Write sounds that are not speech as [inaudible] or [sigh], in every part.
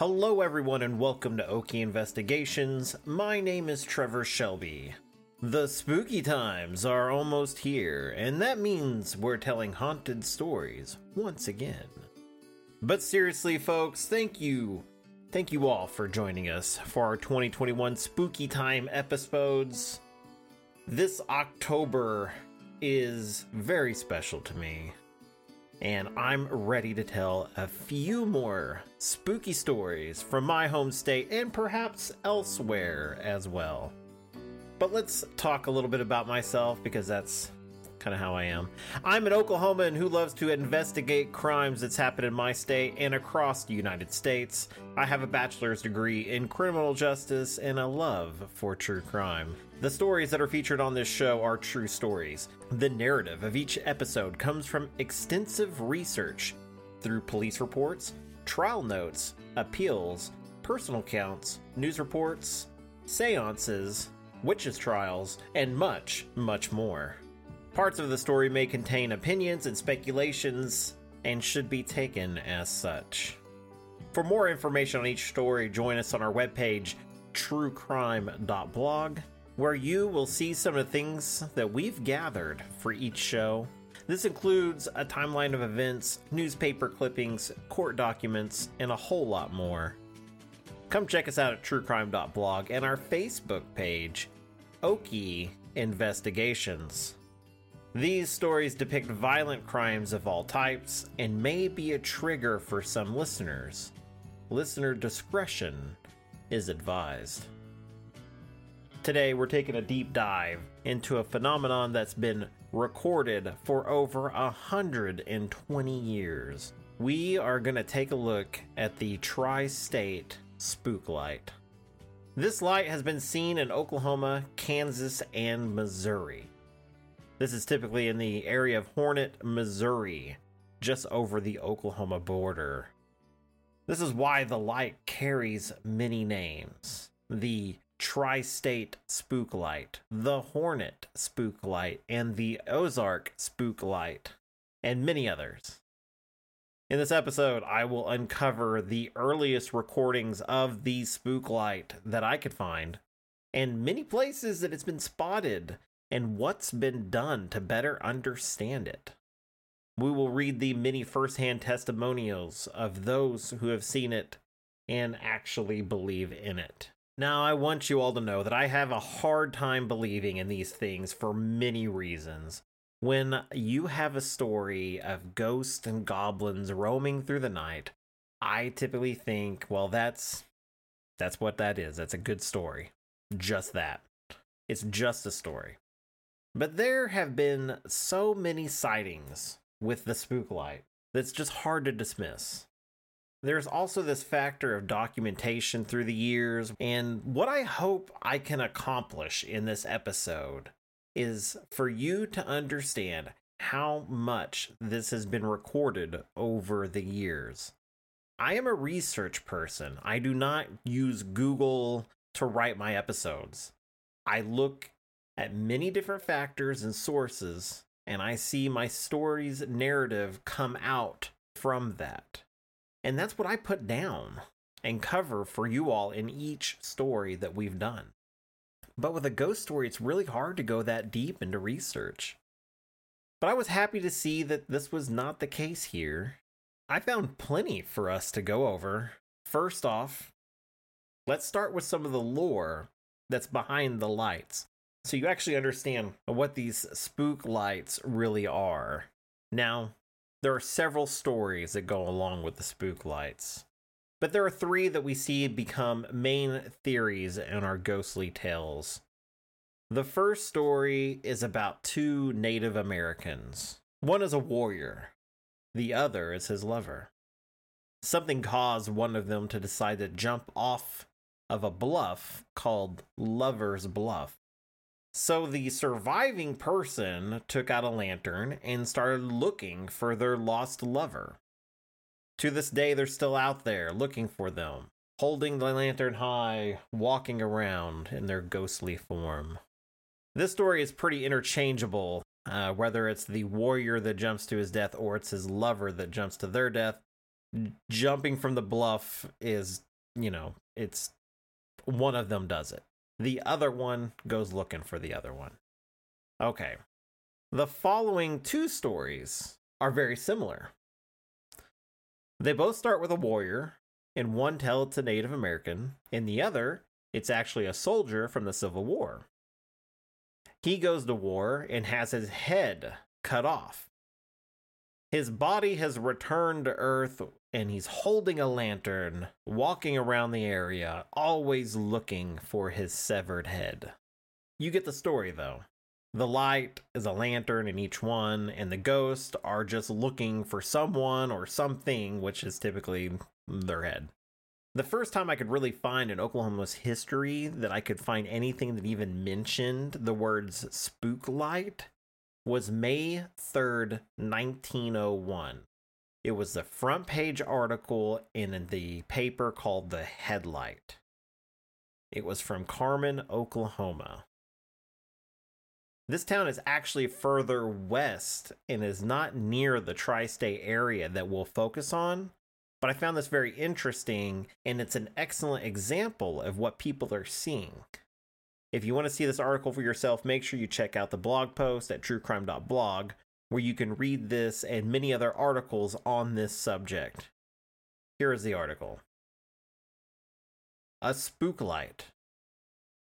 Hello, everyone, and welcome to Okie Investigations. My name is Trevor Shelby. The spooky times are almost here, and that means we're telling haunted stories once again. But seriously, folks, thank you. Thank you all for joining us for our 2021 Spooky Time episodes. This October is very special to me and I'm ready to tell a few more spooky stories from my home state and perhaps elsewhere as well. But let's talk a little bit about myself because that's kind of how I am. I'm an Oklahoman who loves to investigate crimes that's happened in my state and across the United States. I have a bachelor's degree in criminal justice and a love for true crime. The stories that are featured on this show are true stories. The narrative of each episode comes from extensive research through police reports, trial notes, appeals, personal accounts, news reports, seances, witches' trials, and much, much more. Parts of the story may contain opinions and speculations and should be taken as such. For more information on each story, join us on our webpage, truecrime.blog, where you will see some of the things that we've gathered for each show. This includes a timeline of events, newspaper clippings, court documents, and a whole lot more. Come check us out at truecrime.blog and our Facebook page, Okie Investigations. These stories depict violent crimes of all types and may be a trigger for some listeners. Listener discretion is advised. Today, we're taking a deep dive into a phenomenon that's been recorded for over 120 years. We are going to take a look at the Tri State Spook Light. This light has been seen in Oklahoma, Kansas, and Missouri. This is typically in the area of Hornet, Missouri, just over the Oklahoma border. This is why the light carries many names. The Tri State Spook Light, the Hornet Spook Light, and the Ozark Spook Light, and many others. In this episode, I will uncover the earliest recordings of the spook light that I could find, and many places that it's been spotted, and what's been done to better understand it. We will read the many firsthand testimonials of those who have seen it and actually believe in it. Now, I want you all to know that I have a hard time believing in these things for many reasons. When you have a story of ghosts and goblins roaming through the night, I typically think, well, that's that's what that is. That's a good story. Just that. It's just a story. But there have been so many sightings with the spook light that's just hard to dismiss. There's also this factor of documentation through the years, and what I hope I can accomplish in this episode is for you to understand how much this has been recorded over the years. I am a research person. I do not use Google to write my episodes. I look at many different factors and sources, and I see my story's narrative come out from that. And that's what I put down and cover for you all in each story that we've done. But with a ghost story, it's really hard to go that deep into research. But I was happy to see that this was not the case here. I found plenty for us to go over. First off, let's start with some of the lore that's behind the lights. So you actually understand what these spook lights really are. Now, there are several stories that go along with the spook lights. But there are three that we see become main theories in our ghostly tales. The first story is about two Native Americans. One is a warrior, the other is his lover. Something caused one of them to decide to jump off of a bluff called Lover's Bluff. So the surviving person took out a lantern and started looking for their lost lover. To this day, they're still out there looking for them, holding the lantern high, walking around in their ghostly form. This story is pretty interchangeable, uh, whether it's the warrior that jumps to his death or it's his lover that jumps to their death. Jumping from the bluff is, you know, it's one of them does it. The other one goes looking for the other one. Okay. The following two stories are very similar. They both start with a warrior. In one tell it's a Native American, in the other, it's actually a soldier from the Civil War. He goes to war and has his head cut off. His body has returned to Earth and he's holding a lantern, walking around the area, always looking for his severed head. You get the story though. The light is a lantern in each one, and the ghosts are just looking for someone or something, which is typically their head. The first time I could really find in Oklahoma's history that I could find anything that even mentioned the words spook light was May 3rd, 1901. It was the front page article in the paper called The Headlight. It was from Carmen, Oklahoma. This town is actually further west and is not near the tri state area that we'll focus on, but I found this very interesting and it's an excellent example of what people are seeing. If you want to see this article for yourself, make sure you check out the blog post at truecrime.blog, where you can read this and many other articles on this subject. Here is the article A spook light.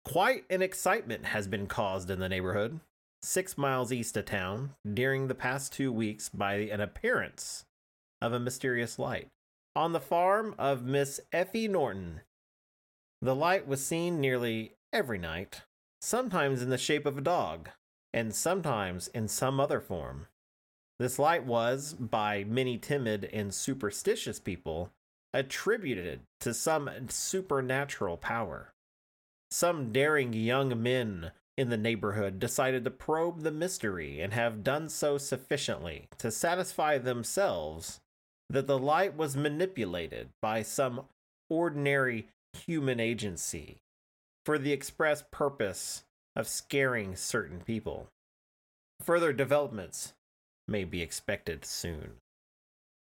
Quite an excitement has been caused in the neighborhood six miles east of town during the past two weeks by an appearance of a mysterious light on the farm of Miss Effie Norton. The light was seen nearly every night, sometimes in the shape of a dog, and sometimes in some other form. This light was, by many timid and superstitious people, attributed to some supernatural power. Some daring young men in the neighborhood decided to probe the mystery and have done so sufficiently to satisfy themselves that the light was manipulated by some ordinary human agency for the express purpose of scaring certain people. Further developments may be expected soon.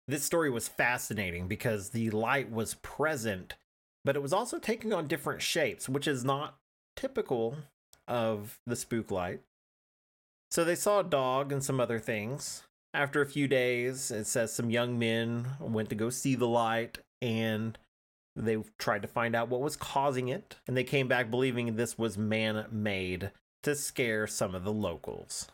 This story was fascinating because the light was present, but it was also taking on different shapes, which is not typical of the spook light. So they saw a dog and some other things. After a few days, it says some young men went to go see the light and they tried to find out what was causing it. And they came back believing this was man made to scare some of the locals.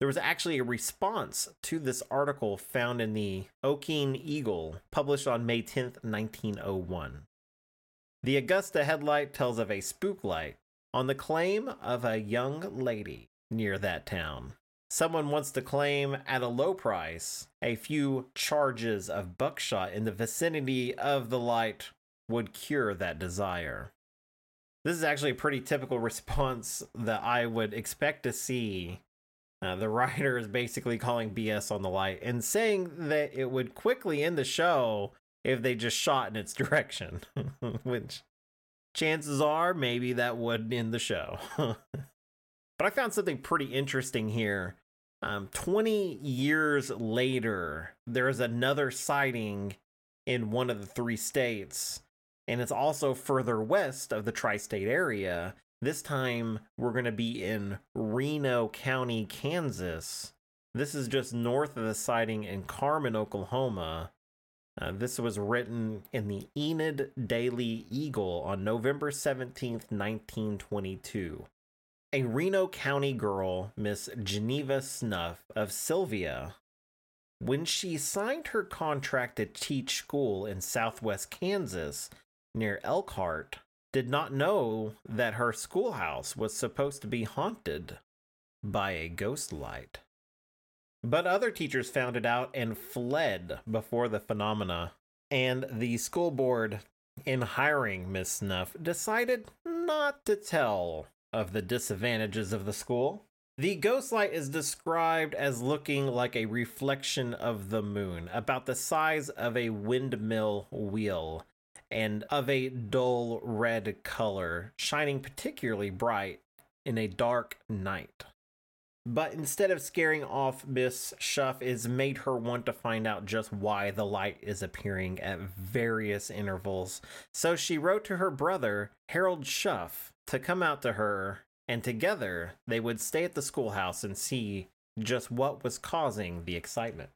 There was actually a response to this article found in the Okeene Eagle, published on May 10th, 1901. The Augusta headlight tells of a spook light on the claim of a young lady near that town. Someone wants to claim at a low price a few charges of buckshot in the vicinity of the light would cure that desire. This is actually a pretty typical [laughs] response that I would expect to see. Uh, the writer is basically calling BS on the light and saying that it would quickly end the show if they just shot in its [laughs] direction, [laughs] which chances are maybe that would end the show. [laughs] but I found something pretty interesting here. Um, 20 years later, there's another sighting in one of the three states, and it's also further west of the tri state area. This time, we're going to be in Reno County, Kansas, This is just north of the sighting in Carmen, Oklahoma. Uh, this was written in the Enid Daily Eagle on November 17th, 1922. A Reno County girl, Miss Geneva Schuff of Sylvia, when she signed her contract to teach school in southwest Kansas near Elkhart, did not know that her schoolhouse was supposed to be haunted by a ghost light. But other teachers found it out and fled before the phenomena. And the school board, in hiring Miss Schuff, decided not to tell of the disadvantages of the school. The ghost light is described as looking like a reflection of the moon, about the size of a windmill wheel, and of a dull red color, shining particularly bright in a dark night. But instead of scaring off Miss Schuff, is made her want to find out just why the light is appearing at various intervals. So she wrote to her brother, Harold Schuff, to come out to her, and together they would stay at the schoolhouse and see just what was causing the excitement.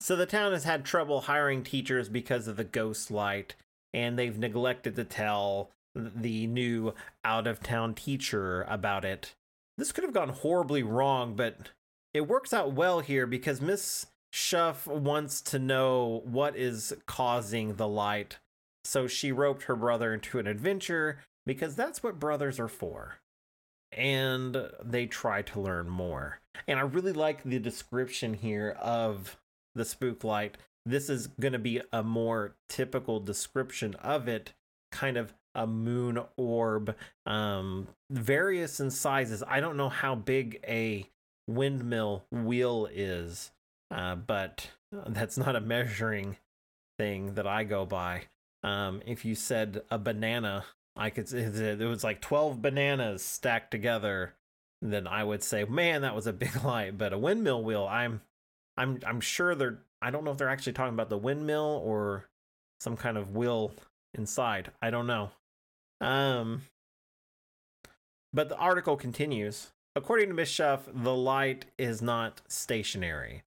So the town has had trouble hiring teachers because of the ghost light, and they've neglected to tell the new out of town teacher about it this could have gone horribly wrong, but it works out well here because Miss Schuff wants to know what is causing the light. So she roped her brother into an adventure because that's what brothers are for. And they try to learn more. And I really like the description here of the spook light. This is going to be a more typical description of it, kind of a moon orb, um, various in sizes. I don't know how big a windmill wheel is, uh, but that's not a measuring thing that I go by. Um, if you said a banana, I could say it was like 12 bananas stacked together, then I would say, man, that was a big [laughs] light. But a windmill wheel, I'm I'm I'm sure they're I don't know if they're actually talking about the windmill or some kind of wheel inside. I don't know. Um, but the article continues. According to Miss Schuff, the light is not stationary.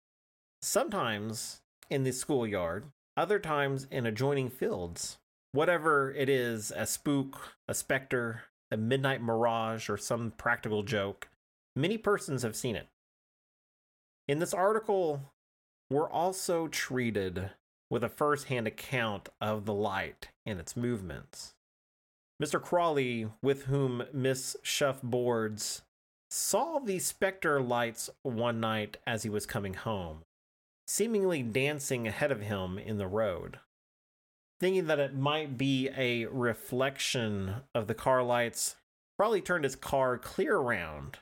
Sometimes in the schoolyard, other times in adjoining fields. Whatever it is, a spook, a specter, a midnight mirage, or some practical joke, many persons have seen it. In this article, we're also treated with a first hand account of the light and its movements. Mr. Crawley, with whom Miss Schuff boards, saw the specter lights one night as he was coming home, seemingly dancing ahead of him in the road. Thinking that it might be a reflection of the car lights, Crawley turned his car clear around,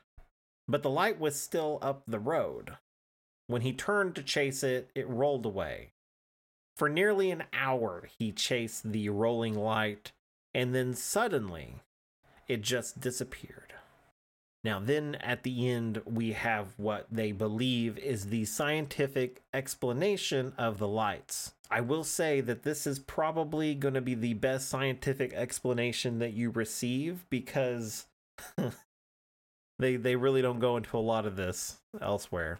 but the light was still up the road. When he turned to chase it, it rolled away. For nearly an hour, he chased the rolling light and then suddenly it just disappeared. Now, then at the end, we have what they believe is the scientific explanation of the lights. I will say that this is probably going to be the best scientific explanation that you receive because [laughs] they they really don't go into a lot of this elsewhere.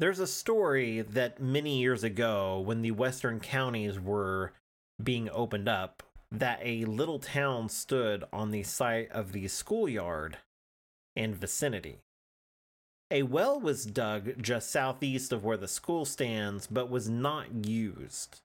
There's a story that many years ago when the western counties were being opened up, that a little town stood on the site of the schoolyard and vicinity. A well was dug just southeast of where the school stands, but was not used.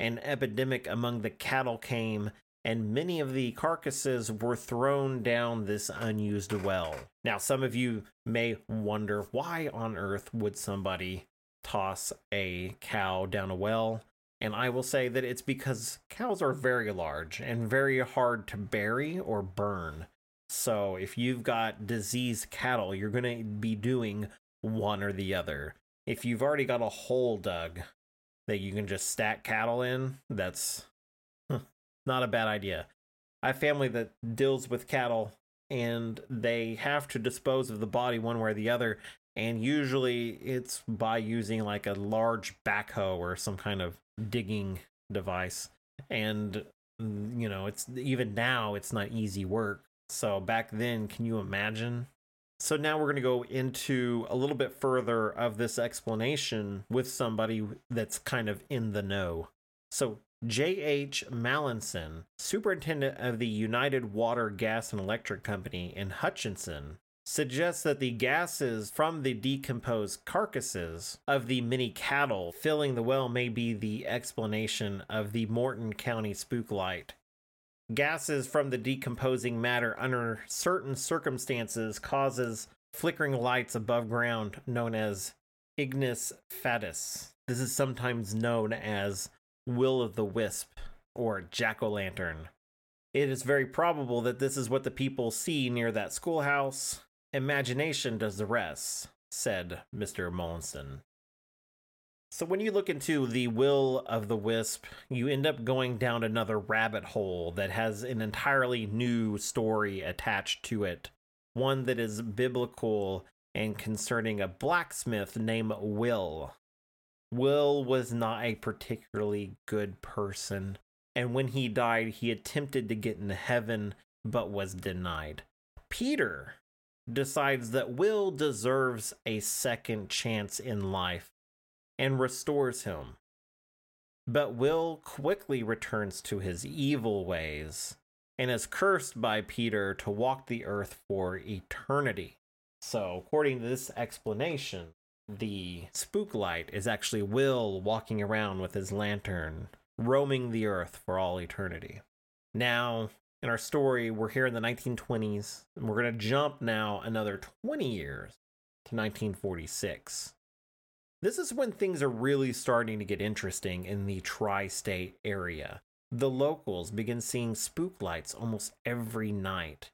An epidemic among the cattle came, and many of the carcasses were thrown down this unused well. Now, some of you may wonder why on earth would somebody toss a cow down a well? And I will say that it's because cows are very large and very hard to bury or burn. So if you've got diseased cattle, you're going to be doing one or the other. If you've already got a hole dug that you can just stack cattle in, that's not a bad idea. I have family that deals with cattle and they have to dispose of the body one way or the other. And usually it's by using like a large backhoe or some kind of digging device and mm, you know it's even now it's not easy work so back then can you imagine So now we're going to go into a little bit further of this explanation with somebody that's kind of in the know. So J.H. Mallinson, superintendent of the United Water, Gas, and Electric Company in Hutchinson, suggests that the gases from the decomposed carcasses of the many cattle filling the well may be the explanation of the Morton County spook light. Gases from the decomposing matter under certain circumstances causes flickering lights above ground known as ignis fatuus. This is sometimes known as will o' the wisp or jack o' lantern. It is very probable that this is what the people see near that schoolhouse Imagination does the rest, said Mr. Mollison. So, when you look into the will of the wisp, you end up going down another rabbit hole that has an entirely new story attached to it. One that is biblical and concerning a blacksmith named Will. Will was not a particularly good person, and when he died, he attempted to get into heaven but was denied. Peter decides that Will deserves a second chance in life and restores him. But Will quickly returns to his evil ways and is cursed by Peter to walk the earth for eternity. So, according to this explanation, the spook light is actually Will walking around with his lantern, roaming the earth for all eternity. Now, in our story, we're here in the 1920s, and we're going to jump now another 20 years to 1946. This is when things are really starting to get interesting in the tri state area. The locals begin seeing spook lights almost every night.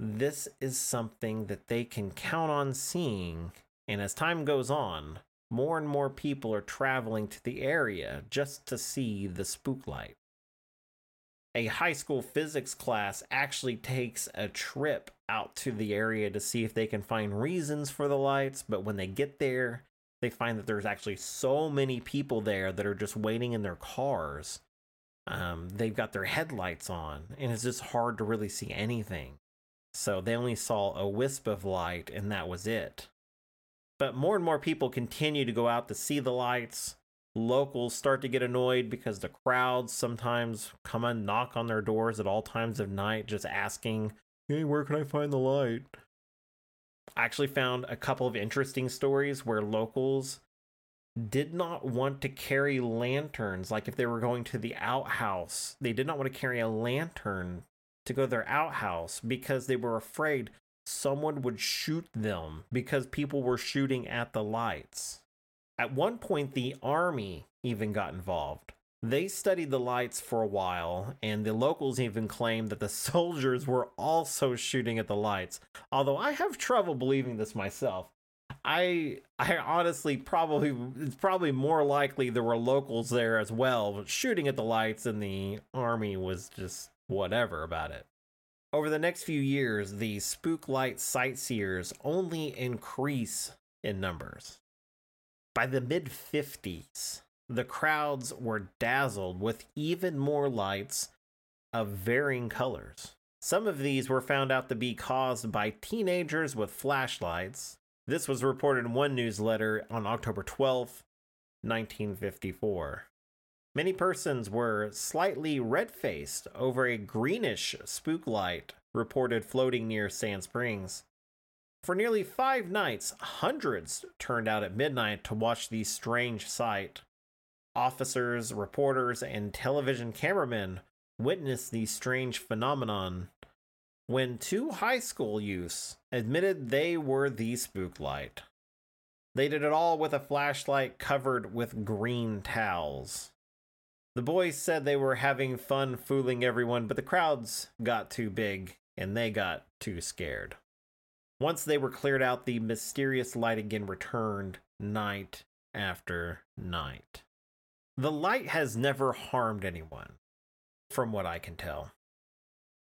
This is something that they can count on seeing, and as time goes on, more and more people are traveling to the area just to see the spook light a high school physics class actually takes a trip out to the area to see if they can find reasons for the lights. But when they get there, they find that there's actually so many people there that are just waiting in their cars. Um, they've got their headlights on, and it's just hard to really see anything. So they only saw a wisp of light, and that was it. But more and more people continue to go out to see the lights locals start to get annoyed because the crowds sometimes come and knock on their doors at all times of night just asking, Hey, where can I find the light? I actually found a couple of interesting stories where locals did not want to carry lanterns. Like if they were going to the outhouse, they did not want to carry a lantern to go to their outhouse because they were afraid someone would shoot them because people were shooting at the lights. At one point, the army even got involved. They studied the lights for a while, and the locals even claimed that the [laughs] soldiers were also shooting at the lights. Although I have trouble believing this myself. I I honestly probably it's probably more likely there were locals there as well shooting at the lights and the army was just whatever about it. Over the next few years, the spook light sightseers only increase in numbers. By the mid 50s, the crowds were dazzled with even more lights of varying colors. Some of these were found out to be caused by teenagers with flashlights. This was reported in one newsletter on October 12, 1954. Many persons were slightly red faced over a greenish spook light reported floating near Sand Springs. For nearly five nights, hundreds turned out at midnight to watch the strange sight. Officers, reporters, and television cameramen witnessed the strange phenomenon when two high school youths admitted they were the spook light. They did it all with a flashlight covered with green towels. The boys said they were having fun fooling everyone, but the crowds got too big and they got too scared. Once they were cleared out, the mysterious light again returned night after night. The light has never harmed anyone, from what I can tell.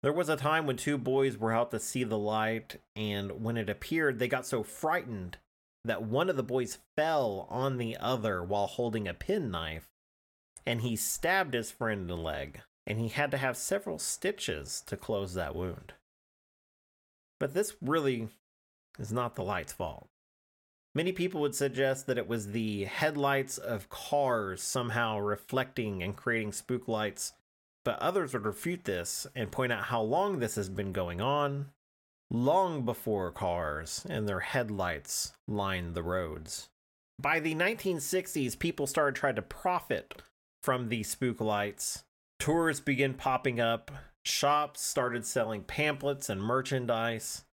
There was a time when two boys were out to see the light, and when it appeared, they got so frightened that one of the boys fell on the other while holding a penknife, and he stabbed his friend in the leg, and he had to have several stitches to close that wound. But this really is not the light's fault. Many people would suggest that it was the headlights of cars somehow reflecting and creating spook lights, but others would refute this and point out how long this has been going on, long before cars and their headlights lined the roads. By the 1960s, people started trying to profit from the spook lights. Tours began popping up, shops started selling pamphlets and merchandise,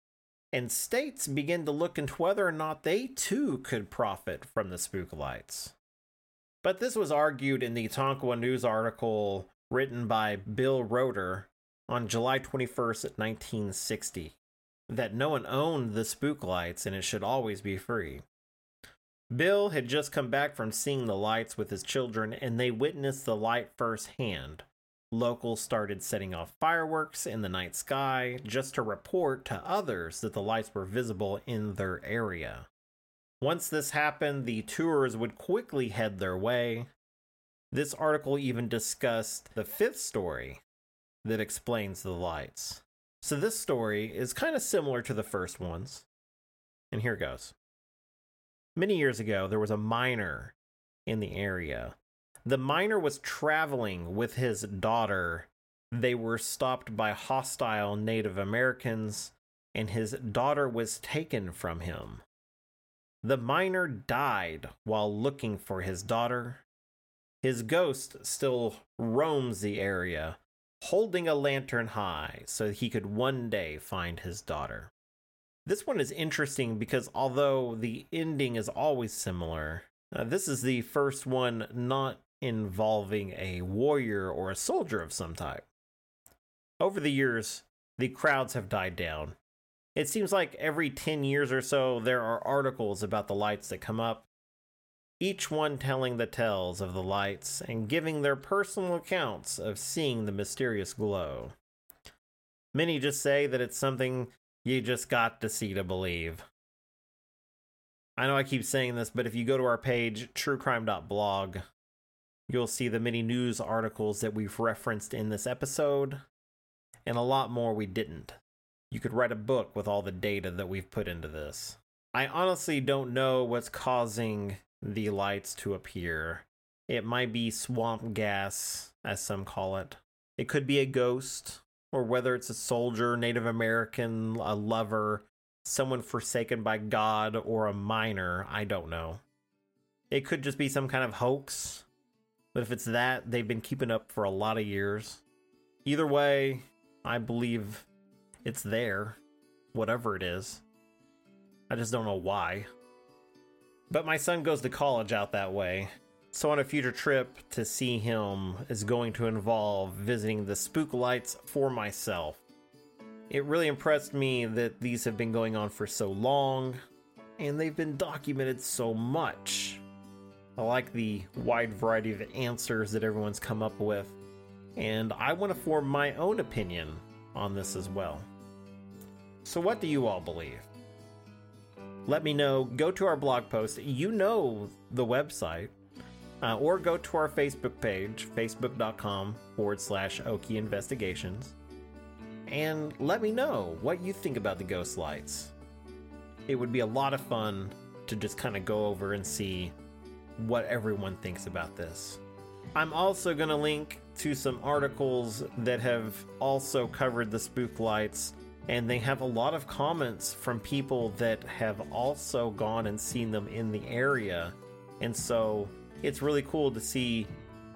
and states began to look into whether or not they too could profit from the spook lights. But this was argued in the Tonkawa News article written by Bill Roeder on July 21st, 1960, that no one owned the spook lights and it should always be free. Bill had just come back from seeing the lights with his children and they witnessed the light firsthand. Locals started setting off fireworks in the night sky just to report to others that the lights were visible in their area. Once this happened, the tours would quickly head their way. This article even discussed the fifth story that explains the lights. So, this story is kind of similar to the first ones. And here goes. Many years ago, there was a miner in the area. The miner was traveling with his daughter. They were stopped by hostile Native Americans, and his daughter was taken from him. The miner died while looking for his daughter. His ghost still roams the area, holding a lantern high so he could one day find his daughter. This one is interesting because although the ending is always similar, uh, this is the first one not involving a warrior or a soldier of some type. Over the years, the crowds have died down. It seems like every 10 years or so, there are articles about the lights that come up, each one telling the tales of the lights and giving their personal accounts of seeing the mysterious glow. Many just say that it's something you just got to see to believe. I know I keep saying this, but if you go to our page, truecrime.blog, you'll see the many news articles that we've referenced in this episode, and a lot more we didn't. You could write a book with all the data that we've put into this. I honestly don't know what's causing the lights to appear. It might be swamp gas, as some call it. It could be a ghost, or whether it's a soldier, Native American, a lover, someone forsaken by God, or a miner, I don't know. It could just be some kind of hoax, but if it's that, they've been keeping up for a lot of years. Either way, I believe it's there, whatever it is. I just don't know why. But my son goes to college out that way, so, on a future trip to see him is going to involve visiting the spook lights for myself. It really impressed me that these have been going on for so long and they've been documented so much. I like the wide variety of answers that everyone's come up with, and I want to form my own opinion on this as well. So, what do you all believe? Let me know. Go to our blog post. You know the website uh, or go to our Facebook page, facebook.com forward slash Okie Investigations, and let me know what you think about the ghost lights. It would be a lot of fun to just kind of go over and see what everyone thinks about this. I'm also going to link to some articles that have also covered the spook lights, and they have a lot of comments from people that have also gone and seen them in the area. And so it's really cool to see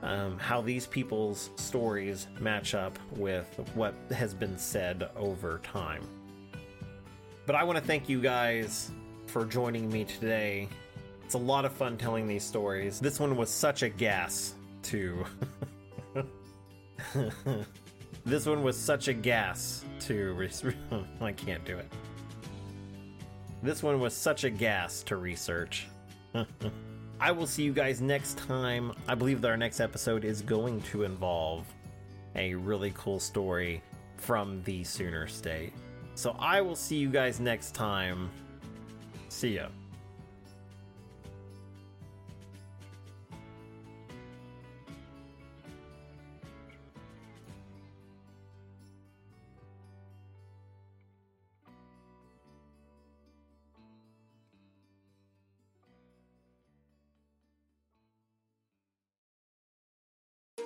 um, how these people's stories match up with what has been said over time. But I want to thank you guys for joining me today. It's a lot of fun telling these stories. This one was such a gas to. [laughs] this one was such a gas to. Re- [laughs] I can't do it. This one was such a gas to research. [laughs] I will see you guys next time. I believe that our next episode is going to involve a really cool story from the Sooner State. So I will see you guys next time. See ya.